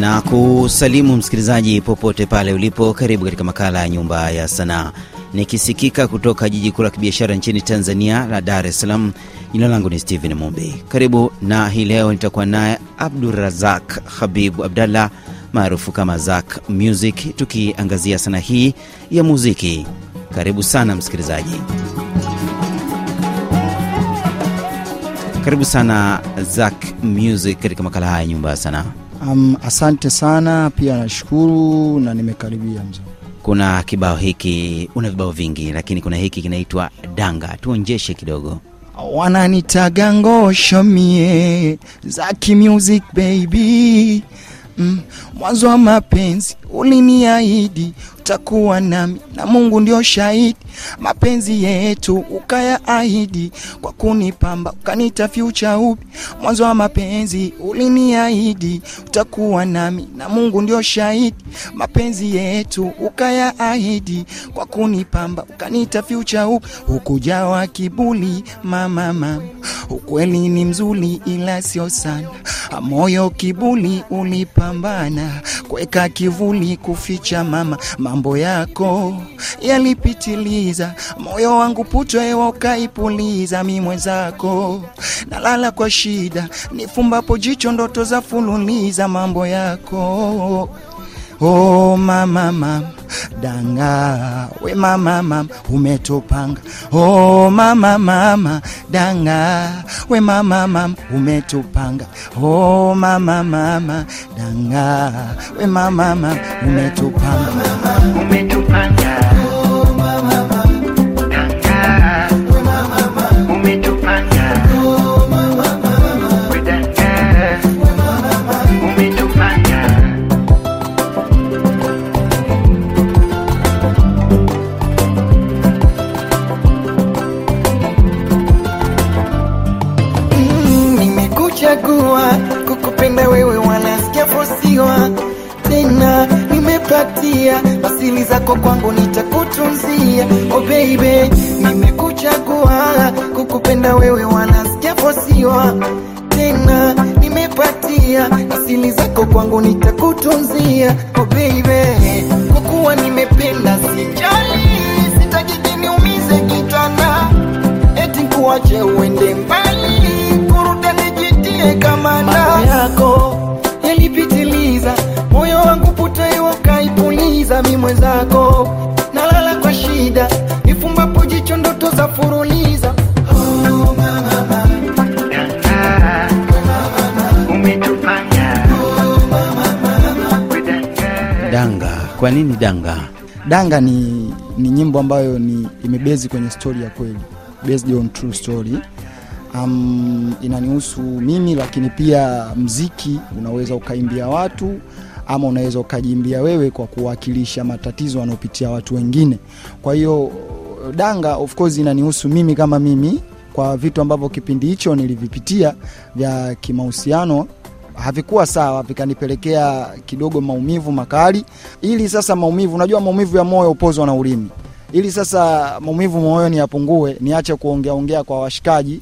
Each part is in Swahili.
na kusalimu msikilizaji popote pale ulipo. Karibu katika makala ya Nyumba ya Sanaa, nikisikika kutoka jiji kuu la kibiashara nchini Tanzania la Dar es Salaam. Jina langu ni Stephen Mumbi. Karibu na hii leo nitakuwa naye Abdurazak Habibu Abdallah maarufu kama Zak Music, tukiangazia sanaa hii ya muziki. Karibu sana msikilizaji. Karibu sana Zak Music katika makala haya nyumba ya sanaa. Um, asante sana pia nashukuru na nimekaribia mzee. Kuna kibao hiki, una vibao vingi, lakini kuna hiki kinaitwa Danga. Tuonjeshe kidogo. Wananitaga ngosho mie Zaki Music baby mm, mwanzo wa mapenzi uliniahidi utakuwa nami na Mungu ndio shahidi, mapenzi yetu ukayaahidi kwa kunipamba ukanita future upi. Mwanzo wa mapenzi uliniahidi utakuwa nami na Mungu ndio shahidi, mapenzi yetu ukayaahidi kwa kunipamba ukanita future upi. Hukujawa kibuli mama, mama, ukweli ni mzuri ila sio sana, moyo kibuli ulipambana. Kuweka kivuli kuficha mama. Mambo yako yalipitiliza, moyo wangu puto hewa ukaipuliza, mi mwenzako nalala kwa shida, nifumbapo jicho ndoto za fululiza, mambo yako Oh mama mama danga. We mama mama umetupanga. Oh mama mama danga. We mama mama umetupanga. Oh mama mama danga. We mama mama umetupanga. Umetupanga zako kwangu nitakutunzia. Oh baby nimekuchagua kukupenda wewe wanasikia fosiwa tena nimepatia asili zako kwangu nitakutunzia. Oh baby kwa nimependa sijali. Sitaki kiniumize kitanda eti kuache uende mbali kaipuliza mi mwenzako nalala kwa shida nifumbapo jicho ndoto za furuliza oh, mama, mama. danga umetupanga danga Danga. Kwa nini danga? Danga ni, ni nyimbo ambayo ni imebezi kwenye stori ya kweli, based on true story. Um, inanihusu mimi, lakini pia mziki unaweza ukaimbia watu ama unaweza ukajiimbia wewe kwa kuwakilisha matatizo wanaopitia watu wengine. Kwa hiyo danga of course inanihusu mimi kama mimi, kwa vitu ambavyo kipindi hicho nilivipitia vya kimahusiano havikuwa sawa, vikanipelekea kidogo maumivu makali. Ili sasa maumivu, unajua maumivu ya moyo upozwa na ulimi. Ili sasa maumivu moyoni yapungue, niache kuongeaongea kwa washikaji,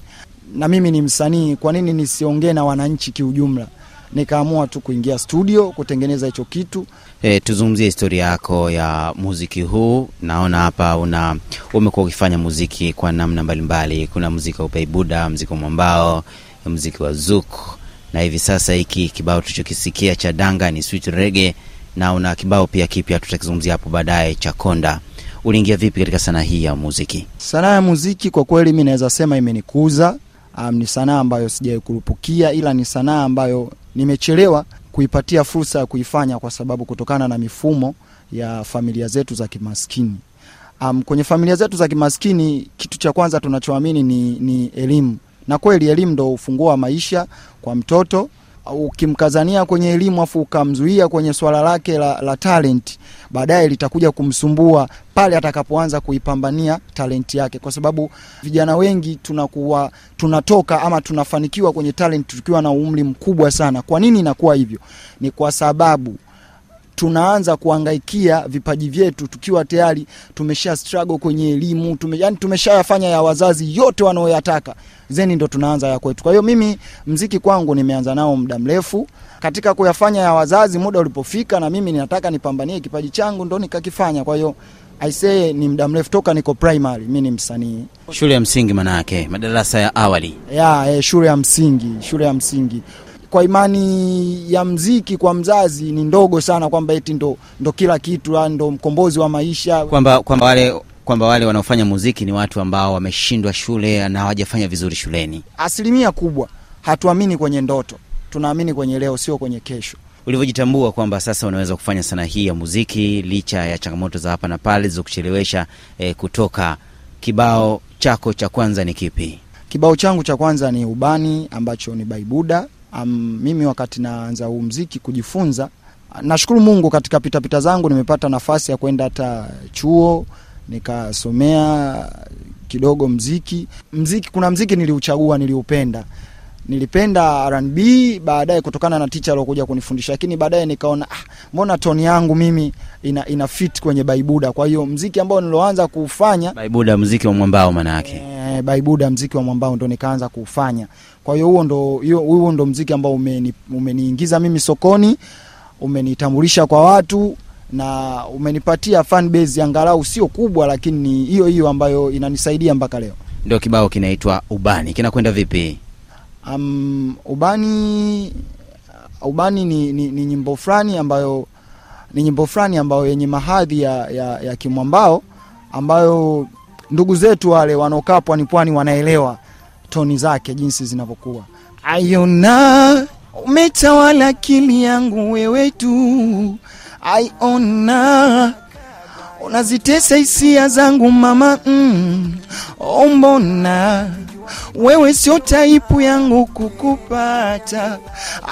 na mimi ni msanii, kwa nini nisiongee na wananchi kiujumla? Nikaamua tu kuingia studio kutengeneza hicho kitu. E, tuzungumzie historia yako ya muziki huu. Naona hapa una umekuwa ukifanya muziki kwa namna mbalimbali. Kuna muziki wa upeibuda, muziki wa mwambao, muziki wa zuk, na hivi sasa hiki kibao tulichokisikia cha danga ni sweet reggae, na una kibao pia kipya tutakizungumzia hapo baadaye cha konda. Uliingia vipi katika sanaa hii ya muziki? Sanaa ya muziki kwa kweli mi naweza sema imenikuza. Um, ni sanaa ambayo sijawai kurupukia, ila ni sanaa ambayo nimechelewa kuipatia fursa ya kuifanya kwa sababu kutokana na mifumo ya familia zetu za kimaskini. Um, kwenye familia zetu za kimaskini kitu cha kwanza tunachoamini ni, ni elimu, na kweli elimu ndo ufunguo wa maisha kwa mtoto. Ukimkazania kwenye elimu afu ukamzuia kwenye swala lake la, la talent, baadaye litakuja kumsumbua pale atakapoanza kuipambania talenti yake, kwa sababu vijana wengi tunakuwa tunatoka ama tunafanikiwa kwenye talent tukiwa na umri mkubwa sana. Kwa nini inakuwa hivyo? Ni kwa sababu tunaanza kuangaikia vipaji vyetu tukiwa tayari tumesha struggle kwenye elimu tume, yani tumeshayafanya ya wazazi yote wanaoyataka. Zeni ndo tunaanza ya kwetu. Kwa hiyo mimi mziki kwangu nimeanza nao muda mrefu. Katika kuyafanya ya wazazi muda ulipofika na mimi ninataka nipambanie kipaji changu ndo nikakifanya. Kwa hiyo aisee ni muda mrefu toka niko primary mi ni msanii. Shule ya msingi manake, madarasa ya awali. ya eh, shule ya msingi shule ya msingi kwa imani ya mziki kwa mzazi ni ndogo sana kwamba eti ndo, ndo kila kitu ah, ndo mkombozi wa maisha Kwamba kwamba wale kwamba wale wanaofanya muziki ni watu ambao wameshindwa shule na hawajafanya vizuri shuleni. asilimia kubwa hatuamini kwenye ndoto tunaamini kwenye leo sio kwenye kesho Ulivyojitambua kwamba sasa unaweza kufanya sanaa hii ya muziki licha ya changamoto za hapa na pale zilizokuchelewesha eh, kutoka, kibao chako cha kwanza ni kipi? kibao changu cha kwanza ni ubani ambacho ni baibuda um, mimi wakati naanza huu mziki kujifunza nashukuru mungu katika pitapita zangu nimepata nafasi ya kwenda hata chuo nikasomea kidogo mziki. Mziki kuna mziki niliuchagua niliupenda. Nilipenda rnb baadaye kutokana na ticha aliokuja kunifundisha lakini baadaye nikaona ah, mbona toni yangu mimi ina, ina fit kwenye baibuda. Kwa hiyo mziki ambao niloanza kuufanya Baibuda, mziki wa mwambao manake. Eh, baibuda mziki wa mwambao ndo nikaanza kuufanya kwa hiyo huo ndo huo ndo mziki ambao umeni, umeniingiza mimi sokoni umenitambulisha kwa watu na umenipatia fan base angalau sio kubwa lakini ni hiyo hiyo ambayo inanisaidia mpaka leo Ndio kibao kinaitwa Ubani. Kinakwenda vipi? um, ubani ubani ni, ni, ni nyimbo fulani ambayo ni nyimbo fulani ambayo yenye mahadhi ya, ya, ya kimwambao ambayo ndugu zetu wale wanaokaa pwani pwani wanaelewa toni zake jinsi zinavyokuwa. Ayona umetawala akili yangu wewe tu. Aiona unazitesa hisia zangu mama mm. oh, mbona wewe sio taipu yangu kukupata.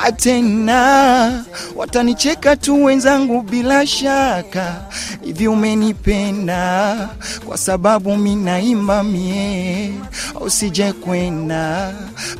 Atena watanicheka tu wenzangu bila shaka. Hivi umenipenda kwa sababu minaimba mie. Usije kwenda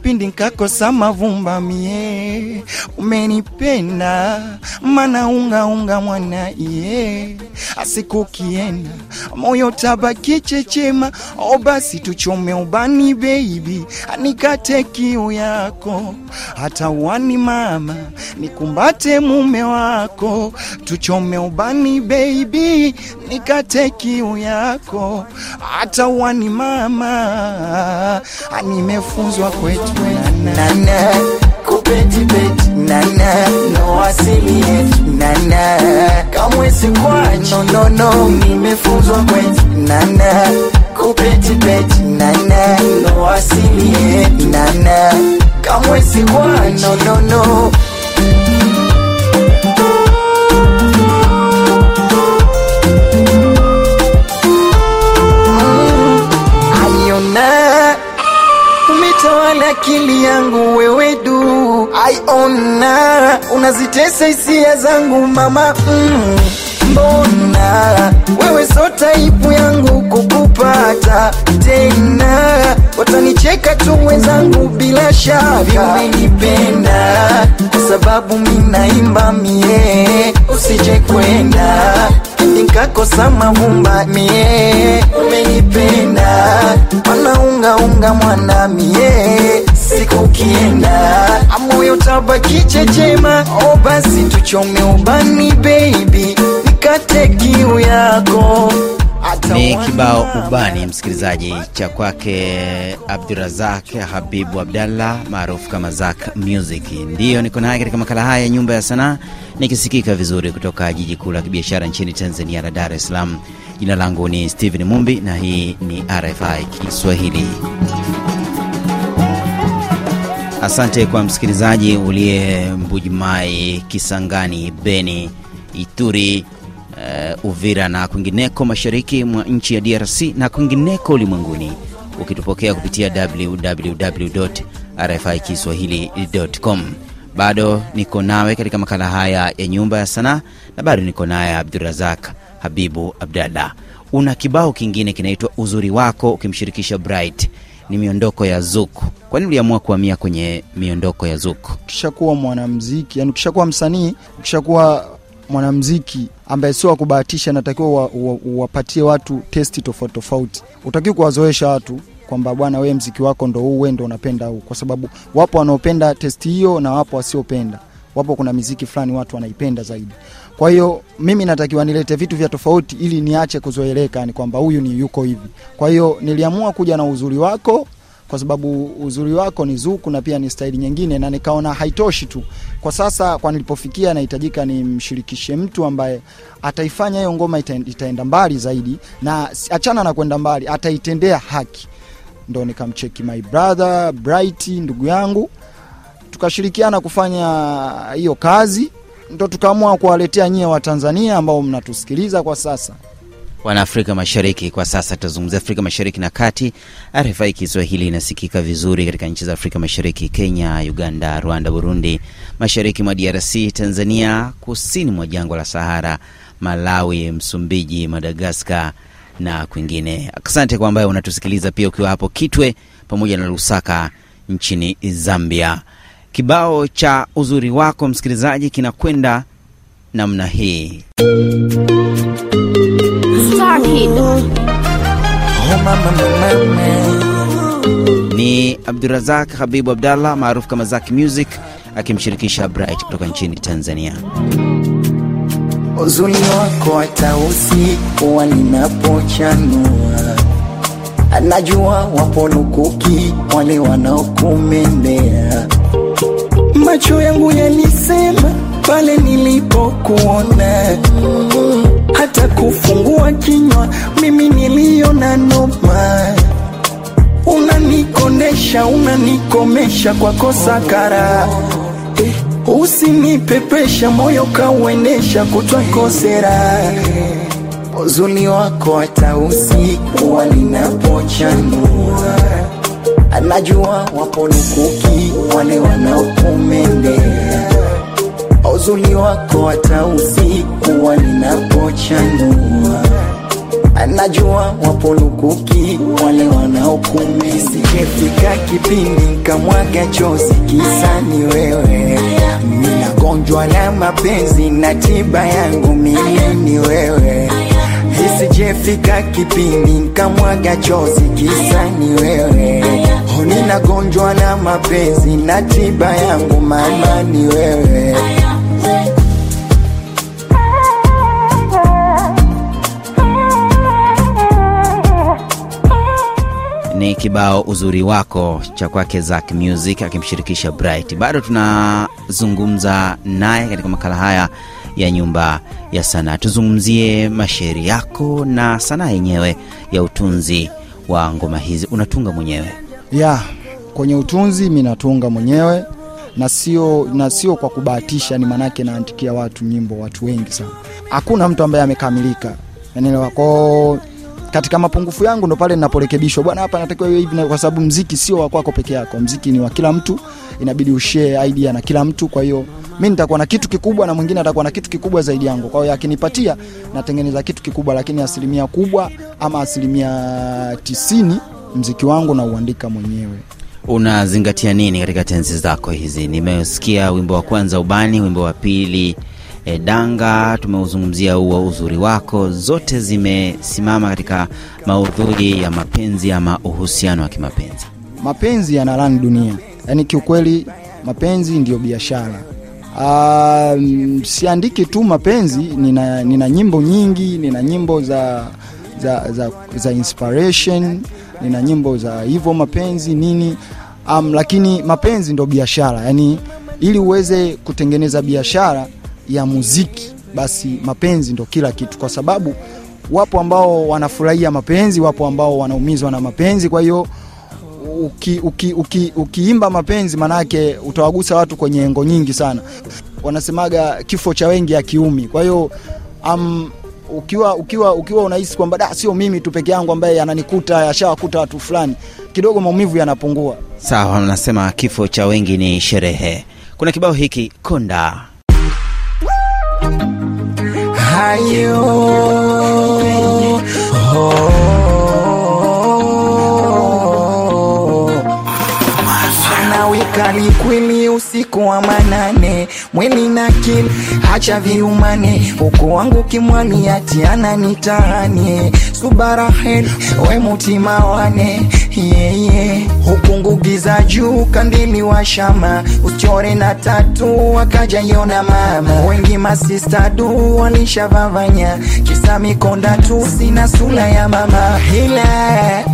pindi nkakosa mavumba mie. Umenipenda mana unga mwana iye asikukienda moyo tabaki chechema. O basi tuchome ubani baby anikate kiu yako. Hata wani mama nikumbate mume wako. Tuchome ubani baby nikate kiu yako. Hata wani mama nimefunzwa kwetu. Nana kupetipeti nana no asili nana kamwe kwa no, no, no. Umetawala akili yangu wewe du. Aiona. Unazitesa hisia zangu mama. Mm. mbona? Wewe so taipu yangu kukupata tena. Watanicheka tu wenzangu bila shaka. Umenipenda kwa sababu minaimba mie. Usije kwenda nikakosa mavumba mie. Umenipenda wanaungaunga mwana mie. Siku kienda amoyo tabaki chechema. O basi tuchome ubani baby. Nikate kiu yako Ni kibao Ubani, msikilizaji, cha kwake Abdurazak Habibu Abdallah maarufu kama Zak Music. Ndiyo niko naye katika makala haya ya Nyumba ya Sanaa, nikisikika vizuri kutoka jiji kuu la kibiashara nchini Tanzania la Dar es Salaam. Jina langu ni Steven Mumbi na hii ni RFI Kiswahili. Asante kwa msikilizaji uliye Mbujimai, Kisangani, Beni, Ituri, uh, Uvira na kwingineko mashariki mwa nchi ya DRC na kwingineko ulimwenguni, ukitupokea kupitia www.rfikiswahili.com. Bado niko nawe katika makala haya ya Nyumba ya Sanaa na bado niko naye Abdurazak Habibu Abdallah. Una kibao kingine kinaitwa Uzuri Wako ukimshirikisha Bright ni miondoko ya Zuku. Kwani uliamua kuhamia kwenye miondoko ya Zuku? ukishakuwa mwanamziki yani ukishakuwa msanii ukishakuwa mwanamziki ambaye sio wakubahatisha, natakiwa uwapatie watu testi tofauti tofauti. Utakiwa kuwazoesha watu kwamba bwana, wewe mziki wako ndo huu, wewe ndo unapenda huu, kwa sababu wapo wanaopenda testi hiyo na wapo wasiopenda. Wapo kuna miziki fulani watu wanaipenda zaidi. Kwa hiyo mimi natakiwa nilete vitu vya tofauti ili niache kuzoeleka, ni kwamba huyu ni yuko hivi. Kwa hiyo niliamua kuja na uzuri wako kwa sababu uzuri wako ni zuku na pia ni staili nyingine, na nikaona haitoshi tu kwa sasa. Kwa nilipofikia, nahitajika nimshirikishe mtu ambaye ataifanya hiyo ngoma itaenda mbali zaidi, na achana na kwenda mbali, ataitendea haki. Ndo nikamcheki my brother Bright, ndugu yangu, tukashirikiana kufanya hiyo kazi, ndo tukaamua kuwaletea nyie Watanzania ambao mnatusikiliza kwa sasa wana Afrika Mashariki. Kwa sasa tutazungumzia Afrika Mashariki na Kati. RFI Kiswahili inasikika vizuri katika nchi za Afrika Mashariki: Kenya, Uganda, Rwanda, Burundi, mashariki mwa DRC, Tanzania, kusini mwa jangwa la Sahara, Malawi, Msumbiji, Madagaskar na kwingine. Asante kwa ambayo unatusikiliza pia ukiwa hapo Kitwe pamoja na Lusaka nchini Zambia. Kibao cha uzuri wako msikilizaji kinakwenda namna hii. Ni Abdurazak Habibu Abdallah maarufu kama Zak Music akimshirikisha Bright kutoka nchini Tanzania. uzuri wako hata usiku walinapochanua, anajua wapo lukuki wale wanaokumendea. Macho yangu yalisema pale nilipokuona, hata kufungua kinywa mimi niliona noma. Unanikondesha, unanikomesha kwa kosa kara eh, usinipepesha moyo kauendesha kutwa kosera uzuni wako hata usiku walinapochanua, anajua wapo lukuki wale wanaokumendea. Uzuri wako hata usiku walinapochanua, anajua wapo lukuki wale wanaokumendea. Kefika kipindi kamwaga chozi kisa ni wewe, ninagonjwa la mapenzi na tiba yangu mimi ni wewe Isijefika kipindi nkamwaga chozi kisa ni wewe, ninagonjwa na mapenzi na tiba yangu mama ni wewe. Ni kibao uzuri wako cha kwake Zack Music akimshirikisha Bright. Bado tunazungumza naye katika makala haya ya Nyumba ya Sanaa. Tuzungumzie mashairi yako na sanaa yenyewe ya utunzi wa ngoma hizi. Unatunga mwenyewe? ya kwenye utunzi mi natunga mwenyewe na sio na sio kwa kubahatisha, ni manake naandikia watu nyimbo, watu wengi sana. Hakuna mtu ambaye amekamilika, unaelewa. kwao katika mapungufu yangu ndo pale ninaporekebishwa, bwana, hapa natakiwa hivi, kwa sababu mziki sio wa kwako peke yako, mziki ni wa kila mtu, inabidi ushare idea na kila mtu. Kwa hiyo mi nitakuwa na kitu kikubwa na mwingine atakuwa na kitu kikubwa zaidi yangu, kwa hiyo akinipatia natengeneza kitu kikubwa, lakini asilimia kubwa ama asilimia tisini mziki wangu nauandika mwenyewe. Unazingatia nini katika tenzi zako hizi? Nimesikia wimbo wa kwanza ubani, wimbo wa pili e, danga. Tumeuzungumzia huo uzuri wako, zote zimesimama katika maudhui ya mapenzi ama uhusiano wa kimapenzi. mapenzi yanarani dunia, yaani kiukweli mapenzi ndiyo biashara. Um, siandiki tu mapenzi, nina, nina nyimbo nyingi, nina nyimbo za, za, za, za inspiration, nina nyimbo za hivyo mapenzi nini um, lakini mapenzi ndo biashara, yani, ili uweze kutengeneza biashara ya muziki, basi mapenzi ndo kila kitu, kwa sababu wapo ambao wanafurahia mapenzi, wapo ambao wanaumizwa na mapenzi, kwa hiyo uki, uki, uki, ukiimba mapenzi manake utawagusa watu kwenye engo nyingi sana. Wanasemaga kifo cha wengi akiumi. Kwa hiyo um, ukiwa ukiwa ukiwa unahisi kwamba da sio mimi tu peke yangu ambaye yananikuta yashawakuta watu fulani, kidogo maumivu yanapungua. Sawa, nasema kifo cha wengi ni sherehe. Kuna kibao hiki konda hayo oh, anawika kweli usiku wa manane. Mwili na akili hacha viumane. Huku wangu kimwani atiana nitahanie subarahel we mutima wane yeah, yeah. huku ngugi juu kandili wa shama. Uchore na tatu wakaja yona mama. Wengi masista du walishavavanya kisa mikonda tu sina sula ya mama. Hila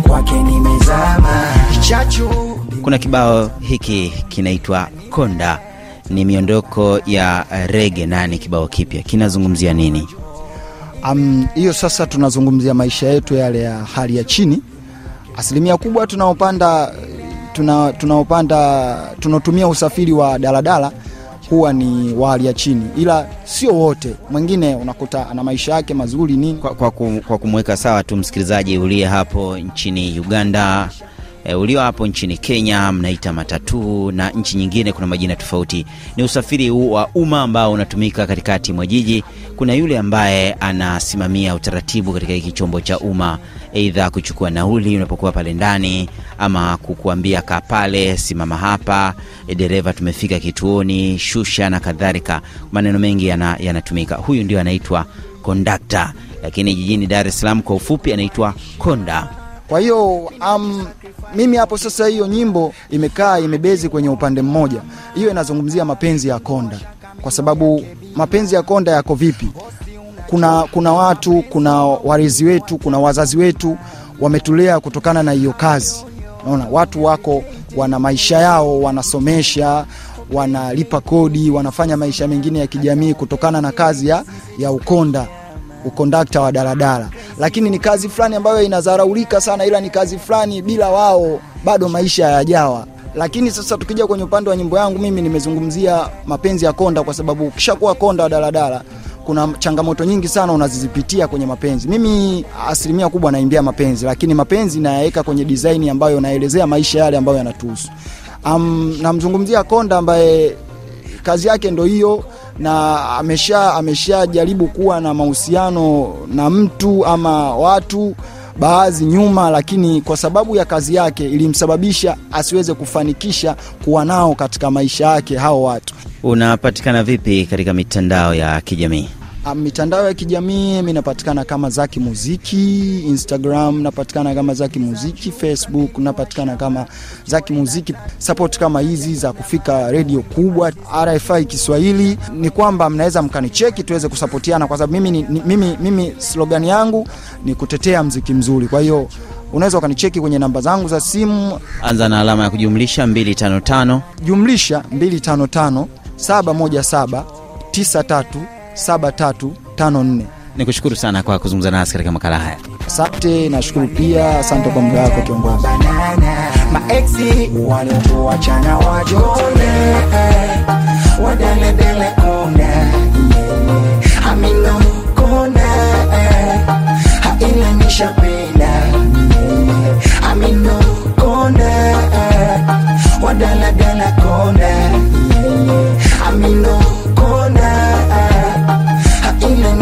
kwake nimezama. Chachu Kuna kibao hiki kinaitwa Konda, ni miondoko ya rege na ni kibao kipya, kinazungumzia nini? Hiyo hiyo sasa tunazungumzia maisha yetu yale ya hali ya chini. Asilimia kubwa tunaopanda tunaopanda tunaotumia usafiri wa daladala huwa ni wa hali ya chini, ila sio wote. Mwingine unakuta ana maisha yake mazuri nini. Kwa, kwa, kwa kumweka sawa tu msikilizaji uliye hapo nchini Uganda e, ulio hapo nchini Kenya mnaita matatu na nchi nyingine kuna majina tofauti. Ni usafiri wa umma ambao unatumika katikati mwa jiji. Kuna yule ambaye anasimamia utaratibu katika hiki chombo cha umma, aidha kuchukua nauli unapokuwa pale ndani, ama kukuambia kaa pale, simama hapa, e, dereva, tumefika kituoni, shusha na kadhalika. Maneno mengi yana- yanatumika. Huyu ndio anaitwa kondakta, lakini jijini Dar es Salaam kwa ufupi anaitwa konda. Kwa hiyo um, mimi hapo sasa, hiyo nyimbo imekaa imebezi kwenye upande mmoja. Hiyo inazungumzia mapenzi ya konda, kwa sababu mapenzi ya konda yako vipi? Kuna, kuna watu, kuna warezi wetu, kuna wazazi wetu wametulea kutokana na hiyo kazi. Naona watu wako wana maisha yao, wanasomesha, wanalipa kodi, wanafanya maisha mengine ya kijamii kutokana na kazi ya, ya ukonda ukondakta wa daladala, lakini ni kazi fulani ambayo inadharaulika sana, ila ni kazi fulani bila wao bado maisha hayajawa. Lakini sasa tukija kwenye upande wa nyimbo yangu, mimi nimezungumzia mapenzi ya konda, kwa sababu ukishakuwa konda wa daladala kuna changamoto nyingi sana unazizipitia kwenye mapenzi. Mimi asilimia kubwa naimbia mapenzi, lakini mapenzi nayaweka kwenye design ambayo naelezea maisha yale ambayo yanatuhusu. Um, namzungumzia konda ambaye kazi yake ndo hiyo na amesha ameshajaribu kuwa na mahusiano na mtu ama watu baadhi nyuma, lakini kwa sababu ya kazi yake ilimsababisha asiweze kufanikisha kuwa nao katika maisha yake hao watu. Unapatikana vipi katika mitandao ya kijamii? Ah, mitandao ya kijamii mi napatikana kama Zaki Muziki, Instagram napatikana kama Zaki Muziki, Facebook napatikana kama Zaki Muziki. Support kama hizi za kufika redio kubwa RFI Kiswahili. Ni kwamba mnaweza mkanicheki tuweze kusapotiana, kwa sababu mimi, mimi, mimi slogan yangu ni kutetea mziki mzuri. Kwa hiyo unaweza ukanicheki kwenye namba zangu za simu. Anza na alama ya kujumlisha 255 jumlisha 255 717 93 7354. ni kushukuru sana kwa kuzungumza nasi katika makala haya. Asante, nashukuru pia. Asante kwa muda wako kiongozi. maeksi waliotuachana wajone wadeledele kone, amino kone, haina nishapenda amino kone, wadaladala kone, amino haina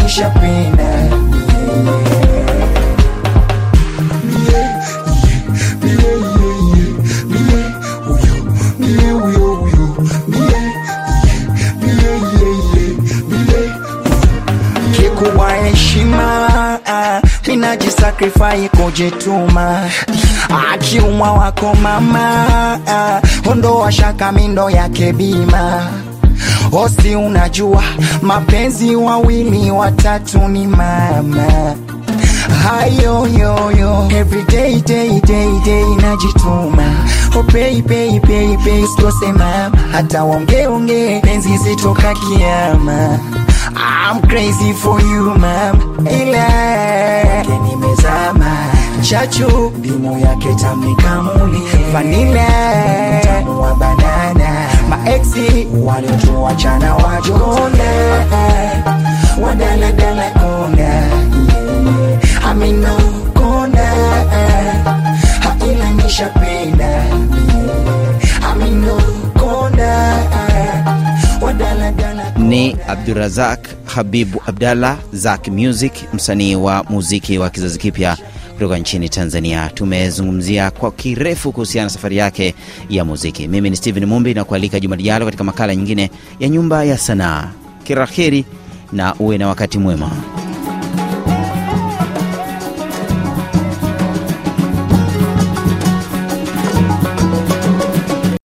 nishapenda. Kikubwa heshima ninajisakrifai minajisakrifai kujituma. Akiumwa wako mama ah, ondoa shaka mindo yake bima hosi unajua mapenzi wawili watatu ni mama. Hayo yoyo everyday day day day najituma. Oh pay pay pay sikose mama hata onge onge penzi zitoka kiama. I'm crazy for you mama ila nimezama. Chachu dimu yake tamnikamuli vanila mtamu wa banana maeksi waliotuachana amino kona haina nishapenda. Amino wadaladala Ni Abdurazak Habibu Abdallah Zak Music, msanii wa muziki wa kizazi kipya kutoka nchini Tanzania. Tumezungumzia kwa kirefu kuhusiana na safari yake ya muziki. Mimi ni Steven Mumbi na kualika juma lijalo katika makala nyingine ya Nyumba ya Sanaa. Kila heri na uwe na wakati mwema.